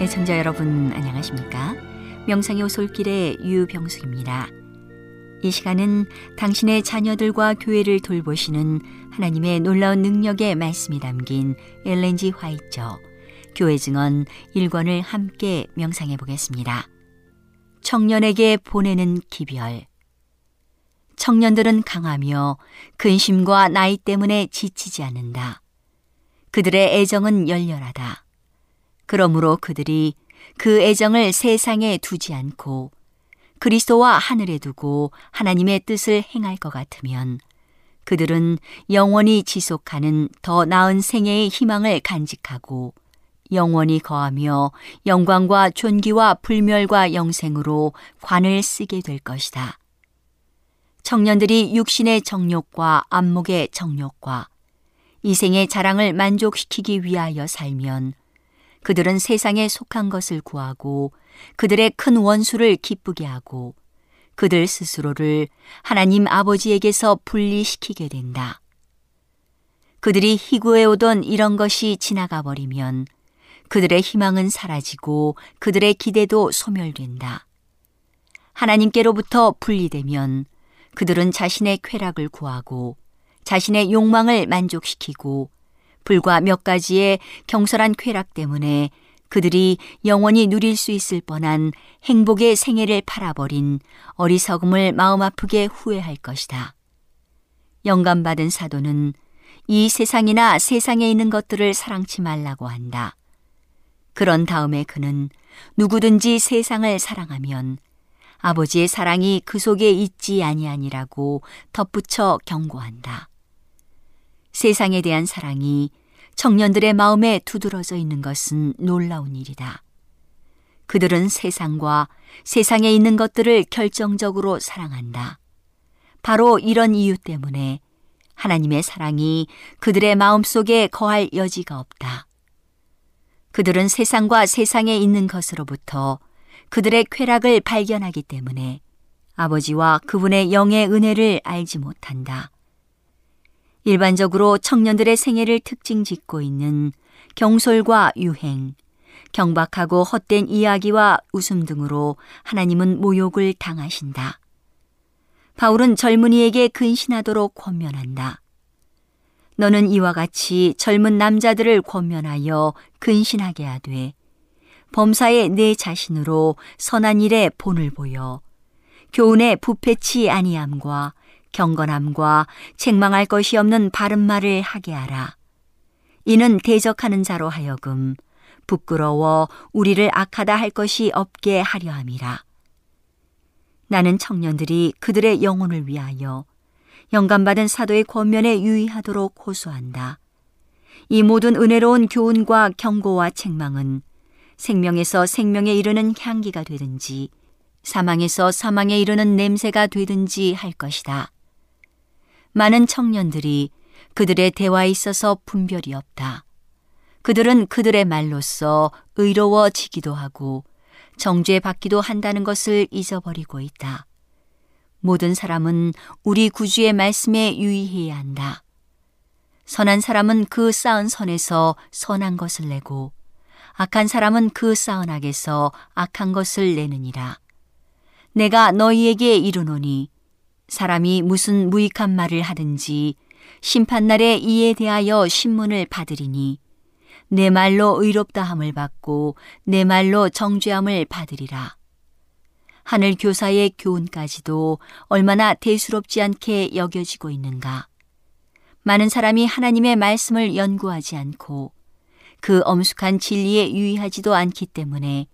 애청자 여러분 안녕하십니까? 명상의 오솔길의 유병숙입니다. 이 시간은 당신의 자녀들과 교회를 돌보시는 하나님의 놀라운 능력의 말씀이 담긴 엘렌지 화이처 교회 증언 1권을 함께 명상해 보겠습니다. 청년에게 보내는 기별 청년들은 강하며 근심과 나이 때문에 지치지 않는다. 그들의 애정은 열렬하다. 그러므로 그들이 그 애정을 세상에 두지 않고 그리스도와 하늘에 두고 하나님의 뜻을 행할 것 같으면 그들은 영원히 지속하는 더 나은 생애의 희망을 간직하고 영원히 거하며 영광과 존귀와 불멸과 영생으로 관을 쓰게 될 것이다. 청년들이 육신의 정욕과 안목의 정욕과 이생의 자랑을 만족시키기 위하여 살면 그들은 세상에 속한 것을 구하고 그들의 큰 원수를 기쁘게 하고 그들 스스로를 하나님 아버지에게서 분리시키게 된다. 그들이 희구해 오던 이런 것이 지나가 버리면 그들의 희망은 사라지고 그들의 기대도 소멸된다. 하나님께로부터 분리되면 그들은 자신의 쾌락을 구하고 자신의 욕망을 만족시키고 불과 몇 가지의 경솔한 쾌락 때문에 그들이 영원히 누릴 수 있을 뻔한 행복의 생애를 팔아버린 어리석음을 마음 아프게 후회할 것이다. 영감받은 사도는 이 세상이나 세상에 있는 것들을 사랑치 말라고 한다. 그런 다음에 그는 누구든지 세상을 사랑하면 아버지의 사랑이 그 속에 있지 아니하니라고 덧붙여 경고한다. 세상에 대한 사랑이 청년들의 마음에 두드러져 있는 것은 놀라운 일이다. 그들은 세상과 세상에 있는 것들을 결정적으로 사랑한다. 바로 이런 이유 때문에 하나님의 사랑이 그들의 마음 속에 거할 여지가 없다. 그들은 세상과 세상에 있는 것으로부터 그들의 쾌락을 발견하기 때문에 아버지와 그분의 영의 은혜를 알지 못한다. 일반적으로 청년들의 생애를 특징 짓고 있는 경솔과 유행, 경박하고 헛된 이야기와 웃음 등으로 하나님은 모욕을 당하신다. 바울은 젊은이에게 근신하도록 권면한다. 너는 이와 같이 젊은 남자들을 권면하여 근신하게 하되 범사에 내 자신으로 선한 일에 본을 보여 교훈에 부패치 아니함과 경건함과 책망할 것이 없는 바른 말을 하게 하라. 이는 대적하는 자로 하여금 부끄러워 우리를 악하다 할 것이 없게 하려 함이라. 나는 청년들이 그들의 영혼을 위하여 영감받은 사도의 권면에 유의하도록 호소한다. 이 모든 은혜로운 교훈과 경고와 책망은 생명에서 생명에 이르는 향기가 되든지 사망에서 사망에 이르는 냄새가 되든지 할 것이다. 많은 청년들이 그들의 대화에 있어서 분별이 없다. 그들은 그들의 말로써 의로워지기도 하고 정죄받기도 한다는 것을 잊어버리고 있다. 모든 사람은 우리 구주의 말씀에 유의해야 한다. 선한 사람은 그 쌓은 선에서 선한 것을 내고 악한 사람은 그 쌓은 악에서 악한 것을 내느니라. 내가 너희에게 이르노니 사람이 무슨 무익한 말을 하든지 심판날에 이에 대하여 신문을 받으리니 내 말로 의롭다함을 받고 내 말로 정죄함을 받으리라. 하늘 교사의 교훈까지도 얼마나 대수롭지 않게 여겨지고 있는가. 많은 사람이 하나님의 말씀을 연구하지 않고 그 엄숙한 진리에 유의하지도 않기 때문에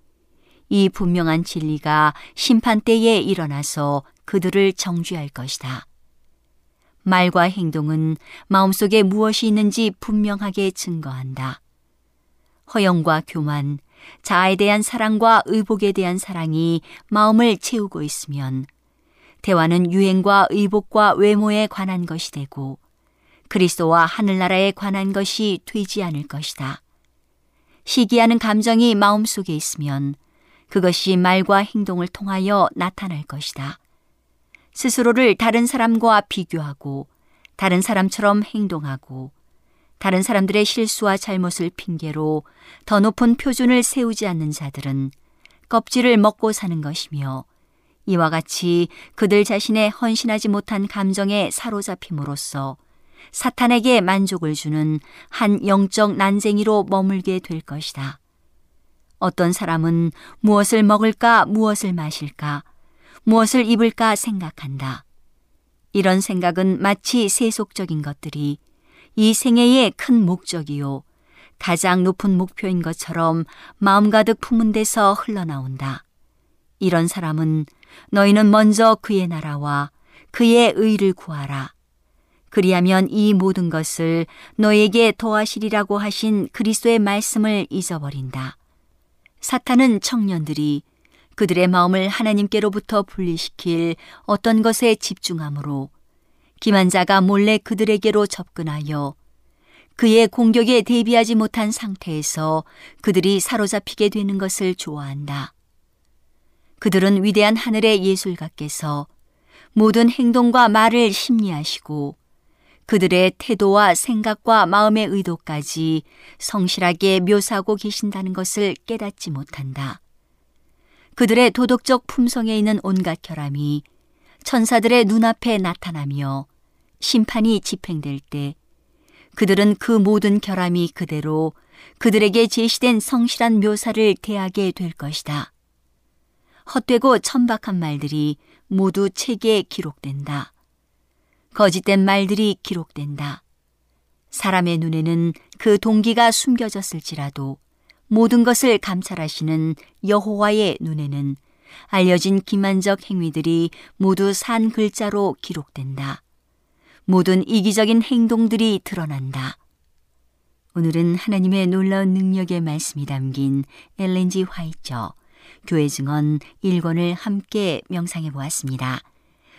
이 분명한 진리가 심판 때에 일어나서 그들을 정죄할 것이다. 말과 행동은 마음속에 무엇이 있는지 분명하게 증거한다. 허영과 교만, 자아에 대한 사랑과 의복에 대한 사랑이 마음을 채우고 있으면 대화는 유행과 의복과 외모에 관한 것이 되고 그리스도와 하늘나라에 관한 것이 되지 않을 것이다. 시기하는 감정이 마음속에 있으면 그것이 말과 행동을 통하여 나타날 것이다. 스스로를 다른 사람과 비교하고 다른 사람처럼 행동하고 다른 사람들의 실수와 잘못을 핑계로 더 높은 표준을 세우지 않는 자들은 껍질을 먹고 사는 것이며 이와 같이 그들 자신의 헌신하지 못한 감정에 사로잡힘으로써 사탄에게 만족을 주는 한 영적 난쟁이로 머물게 될 것이다. 어떤 사람은 무엇을 먹을까, 무엇을 마실까, 무엇을 입을까 생각한다. 이런 생각은 마치 세속적인 것들이 이 생애의 큰 목적이요. 가장 높은 목표인 것처럼 마음 가득 품은 데서 흘러나온다. 이런 사람은 너희는 먼저 그의 나라와 그의 의를 구하라. 그리하면 이 모든 것을 너에게 도하시리라고 하신 그리스도의 말씀을 잊어버린다. 사탄은 청년들이 그들의 마음을 하나님께로부터 분리시킬 어떤 것에 집중함으로 기만자가 몰래 그들에게로 접근하여 그의 공격에 대비하지 못한 상태에서 그들이 사로잡히게 되는 것을 좋아한다. 그들은 위대한 하늘의 예술가께서 모든 행동과 말을 심리하시고 그들의 태도와 생각과 마음의 의도까지 성실하게 묘사하고 계신다는 것을 깨닫지 못한다. 그들의 도덕적 품성에 있는 온갖 결함이 천사들의 눈앞에 나타나며 심판이 집행될 때 그들은 그 모든 결함이 그대로 그들에게 제시된 성실한 묘사를 대하게 될 것이다. 헛되고 천박한 말들이 모두 책에 기록된다. 거짓된 말들이 기록된다. 사람의 눈에는 그 동기가 숨겨졌을지라도 모든 것을 감찰하시는 여호와의 눈에는 알려진 기만적 행위들이 모두 산 글자로 기록된다. 모든 이기적인 행동들이 드러난다. 오늘은 하나님의 놀라운 능력의 말씀이 담긴 엘렌지 화이처 교회 증언 1권을 함께 명상해 보았습니다.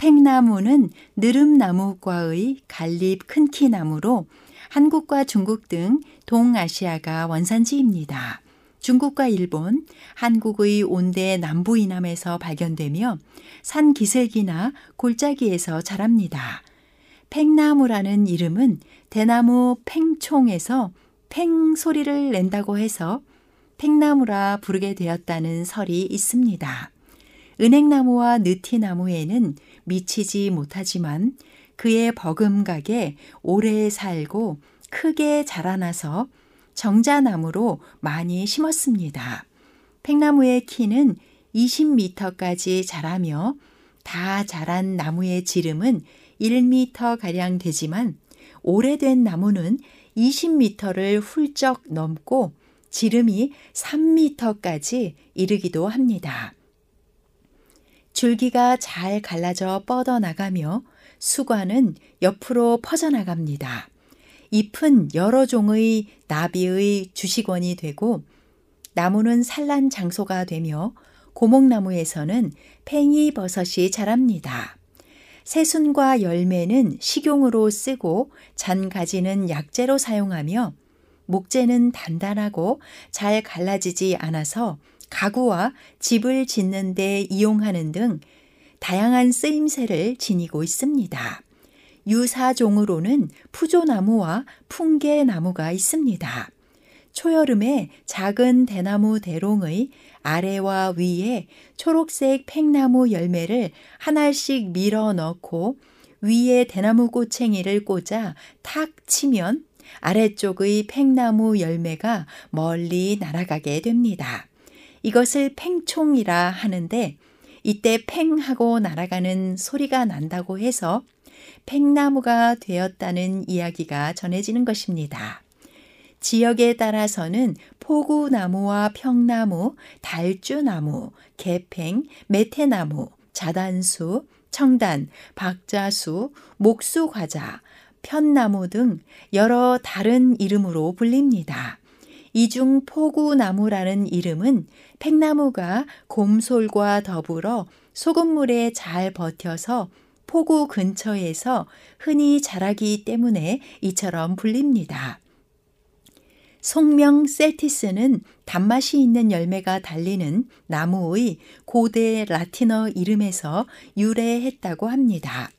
팽나무는 느릅나무과의 갈립 큰키 나무로 한국과 중국 등 동아시아가 원산지입니다. 중국과 일본, 한국의 온대 남부 이남에서 발견되며 산 기슭이나 골짜기에서 자랍니다. 팽나무라는 이름은 대나무 팽총에서 팽 소리를 낸다고 해서 팽나무라 부르게 되었다는 설이 있습니다. 은행나무와 느티나무에는 미치지 못하지만 그의 버금가게 오래 살고 크게 자라나서 정자나무로 많이 심었습니다. 팽나무의 키는 20m까지 자라며 다 자란 나무의 지름은 1m가량 되지만 오래된 나무는 20m를 훌쩍 넘고 지름이 3m까지 이르기도 합니다. 줄기가 잘 갈라져 뻗어나가며 수관은 옆으로 퍼져나갑니다. 잎은 여러 종의 나비의 주식원이 되고 나무는 산란 장소가 되며 고목나무에서는 팽이 버섯이 자랍니다. 새순과 열매는 식용으로 쓰고 잔가지는 약재로 사용하며 목재는 단단하고 잘 갈라지지 않아서 가구와 집을 짓는 데 이용하는 등 다양한 쓰임새를 지니고 있습니다. 유사종으로는 푸조나무와 풍계나무가 있습니다. 초여름에 작은 대나무 대롱의 아래와 위에 초록색 팽나무 열매를 하나씩 밀어 넣고 위에 대나무 꼬챙이를 꽂아 탁 치면 아래쪽의 팽나무 열매가 멀리 날아가게 됩니다. 이것을 팽총이라 하는데 이때 팽하고 날아가는 소리가 난다고 해서 팽나무가 되었다는 이야기가 전해지는 것입니다. 지역에 따라서는 포구나무와 평나무, 달주나무, 개팽, 메테나무, 자단수, 청단, 박자수, 목수과자, 편나무 등 여러 다른 이름으로 불립니다. 이중 포구나무라는 이름은 팽나무가 곰솔과 더불어 소금물에 잘 버텨서 포구 근처에서 흔히 자라기 때문에 이처럼 불립니다. 송명 셀티스는 단맛이 있는 열매가 달리는 나무의 고대 라틴어 이름에서 유래했다고 합니다.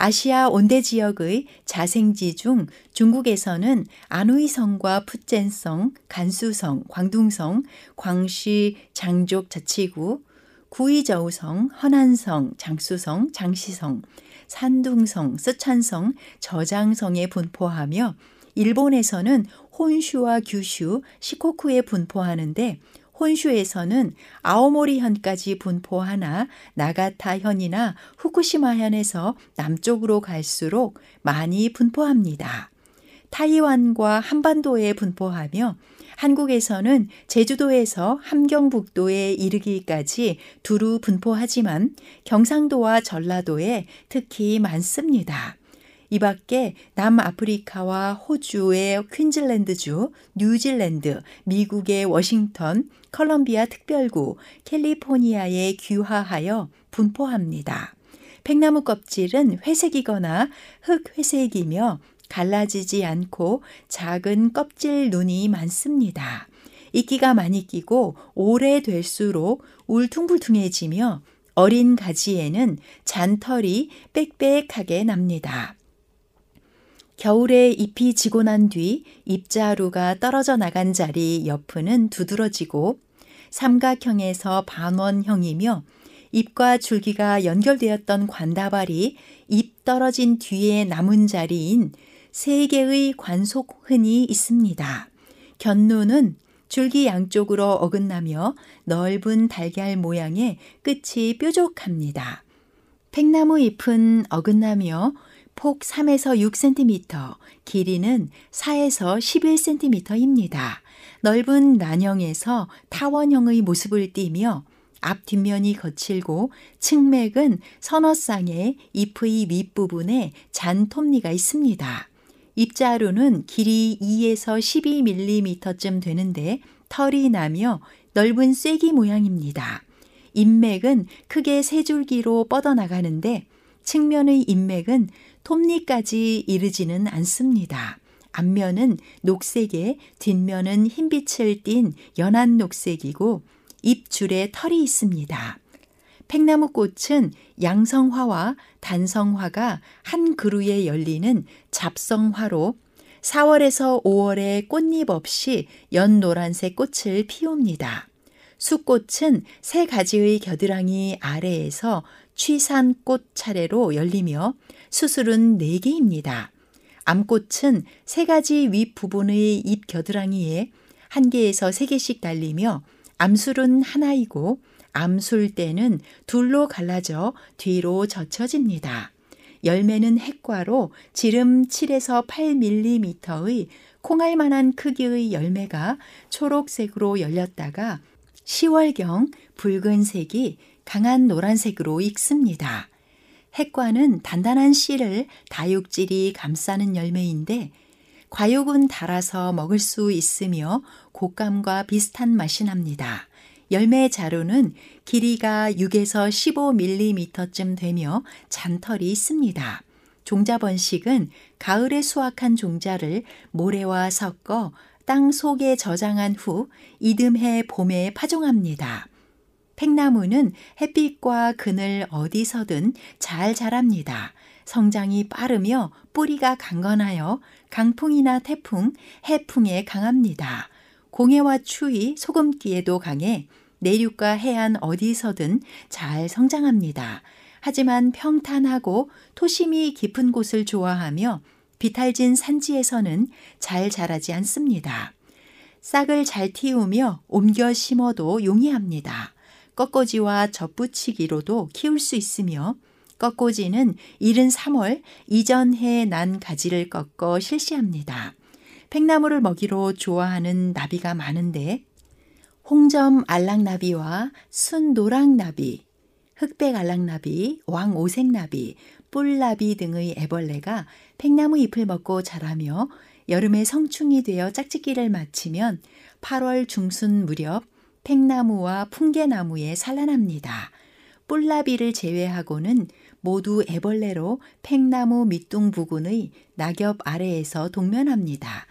아시아 온대 지역의 자생지 중 중국에서는 안의성과 푸젠성, 간수성, 광둥성, 광시 장족 자치구, 구이저우성, 허난성, 장수성, 장시성, 산둥성, 쓰촨성, 저장성에 분포하며 일본에서는 혼슈와 규슈, 시코쿠에 분포하는데 혼슈에서는 아오모리현까지 분포하나 나가타현이나 후쿠시마현에서 남쪽으로 갈수록 많이 분포합니다. 타이완과 한반도에 분포하며 한국에서는 제주도에서 함경북도에 이르기까지 두루 분포하지만 경상도와 전라도에 특히 많습니다. 이 밖에 남아프리카와 호주의 퀸즐랜드주, 뉴질랜드, 미국의 워싱턴, 컬럼비아 특별구, 캘리포니아에 귀화하여 분포합니다. 팽나무 껍질은 회색이거나 흑회색이며 갈라지지 않고 작은 껍질 눈이 많습니다. 이끼가 많이 끼고 오래될수록 울퉁불퉁해지며 어린 가지에는 잔털이 빽빽하게 납니다. 겨울에 잎이 지고 난 뒤 잎자루가 떨어져 나간 자리 옆은 두드러지고 삼각형에서 반원형이며 잎과 줄기가 연결되었던 관다발이 잎 떨어진 뒤에 남은 자리인 세 개의 관속 흔이 있습니다. 견누는 줄기 양쪽으로 어긋나며 넓은 달걀 모양의 끝이 뾰족합니다. 팽나무 잎은 어긋나며 폭 3에서 6cm, 길이는 4에서 11cm입니다. 넓은 난형에서 타원형의 모습을 띠며 앞 뒷면이 거칠고 측맥은 서너 쌍의 잎의 윗부분에 잔톱니가 있습니다. 잎자루는 길이 2에서 12mm쯤 되는데 털이 나며 넓은 쐐기 모양입니다. 잎맥은 크게 세 줄기로 뻗어나가는데 측면의 잎맥은 톱니까지 이르지는 않습니다. 앞면은 녹색에 뒷면은 흰빛을 띤 연한 녹색이고 잎줄에 털이 있습니다. 팽나무 꽃은 양성화와 단성화가 한 그루에 열리는 잡성화로 4월에서 5월에 꽃잎 없이 연노란색 꽃을 피웁니다. 수꽃은 세 가지의 겨드랑이 아래에서 취산꽃 차례로 열리며 수술은 4개입니다. 암꽃은 세 가지 윗부분의 잎 겨드랑이에 한 개에서 세 개씩 달리며 암술은 하나이고 암술 때는 둘로 갈라져 뒤로 젖혀집니다. 열매는 핵과로 지름 7에서 8mm의 콩알만한 크기의 열매가 초록색으로 열렸다가 10월경 붉은색이 강한 노란색으로 익습니다. 핵과는 단단한 씨를 다육질이 감싸는 열매인데 과육은 달아서 먹을 수 있으며 곶감과 비슷한 맛이 납니다. 열매 자루는 길이가 6에서 15mm쯤 되며 잔털이 있습니다. 종자 번식은 가을에 수확한 종자를 모래와 섞어 땅 속에 저장한 후 이듬해 봄에 파종합니다. 팽나무는 햇빛과 그늘 어디서든 잘 자랍니다. 성장이 빠르며 뿌리가 강건하여 강풍이나 태풍, 해풍에 강합니다. 공해와 추위, 소금기에도 강해 내륙과 해안 어디서든 잘 성장합니다. 하지만 평탄하고 토심이 깊은 곳을 좋아하며 비탈진 산지에서는 잘 자라지 않습니다. 싹을 잘 틔우며 옮겨 심어도 용이합니다. 꺾꽂이와 젖붙이기로도 키울 수 있으며 꺾꽂이는 이른 3월 이전 해에 난 가지를 꺾어 실시합니다. 팽나무를 먹이로 좋아하는 나비가 많은데 홍점 알락나비와 순노랑나비, 흑백 알락나비, 왕오색나비, 뿔나비 등의 애벌레가 팽나무 잎을 먹고 자라며 여름에 성충이 되어 짝짓기를 마치면 8월 중순 무렵 팽나무와 풍계나무에 산란합니다. 뿔나비를 제외하고는 모두 애벌레로 팽나무 밑둥 부근의 낙엽 아래에서 동면합니다.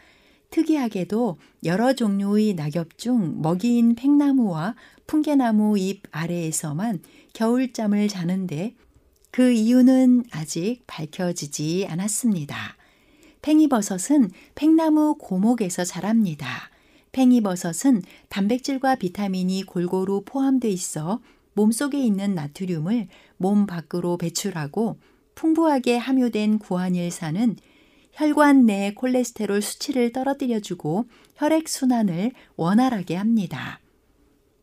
특이하게도 여러 종류의 낙엽 중 먹이인 팽나무와 풍계나무 잎 아래에서만 겨울잠을 자는데 그 이유는 아직 밝혀지지 않았습니다. 팽이버섯은 팽나무 고목에서 자랍니다. 팽이버섯은 단백질과 비타민이 골고루 포함되어 있어 몸속에 있는 나트륨을 몸 밖으로 배출하고 풍부하게 함유된 구안일산은 혈관 내 콜레스테롤 수치를 떨어뜨려주고 혈액순환을 원활하게 합니다.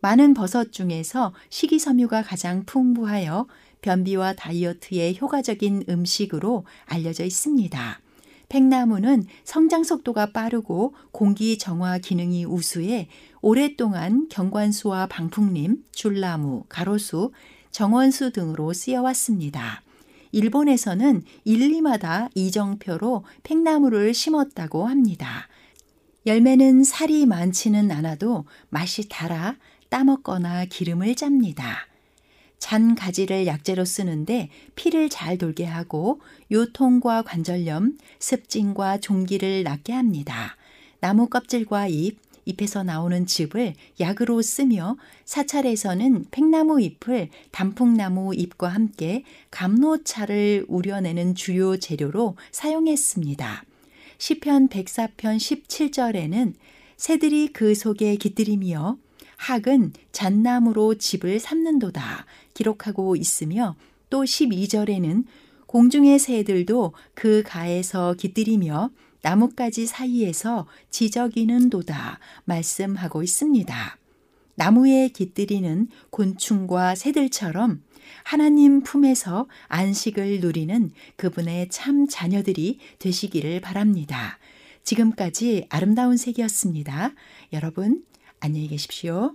많은 버섯 중에서 식이섬유가 가장 풍부하여 변비와 다이어트에 효과적인 음식으로 알려져 있습니다. 팽나무는 성장 속도가 빠르고 공기 정화 기능이 우수해 오랫동안 경관수와 방풍림, 줄나무, 가로수, 정원수 등으로 쓰여왔습니다. 일본에서는 일리마다 이정표로 팽나무를 심었다고 합니다. 열매는 살이 많지는 않아도 맛이 달아 따먹거나 기름을 짭니다. 잔 가지를 약재로 쓰는데 피를 잘 돌게 하고 요통과 관절염, 습진과 종기를 낫게 합니다. 나무 껍질과 잎, 잎에서 나오는 즙을 약으로 쓰며 사찰에서는 팽나무 잎을 단풍나무 잎과 함께 감로차를 우려내는 주요 재료로 사용했습니다. 시편 104편 17절에는 새들이 그 속에 깃들이며 학은 잣나무로 집을 삼는도다 기록하고 있으며 또 12절에는 공중의 새들도 그 가에서 깃들이며 나뭇가지 사이에서 지저귀는 도다 말씀하고 있습니다. 나무에 깃들이는 곤충과 새들처럼 하나님 품에서 안식을 누리는 그분의 참 자녀들이 되시기를 바랍니다. 지금까지 아름다운 색이었습니다. 여러분, 안녕히 계십시오.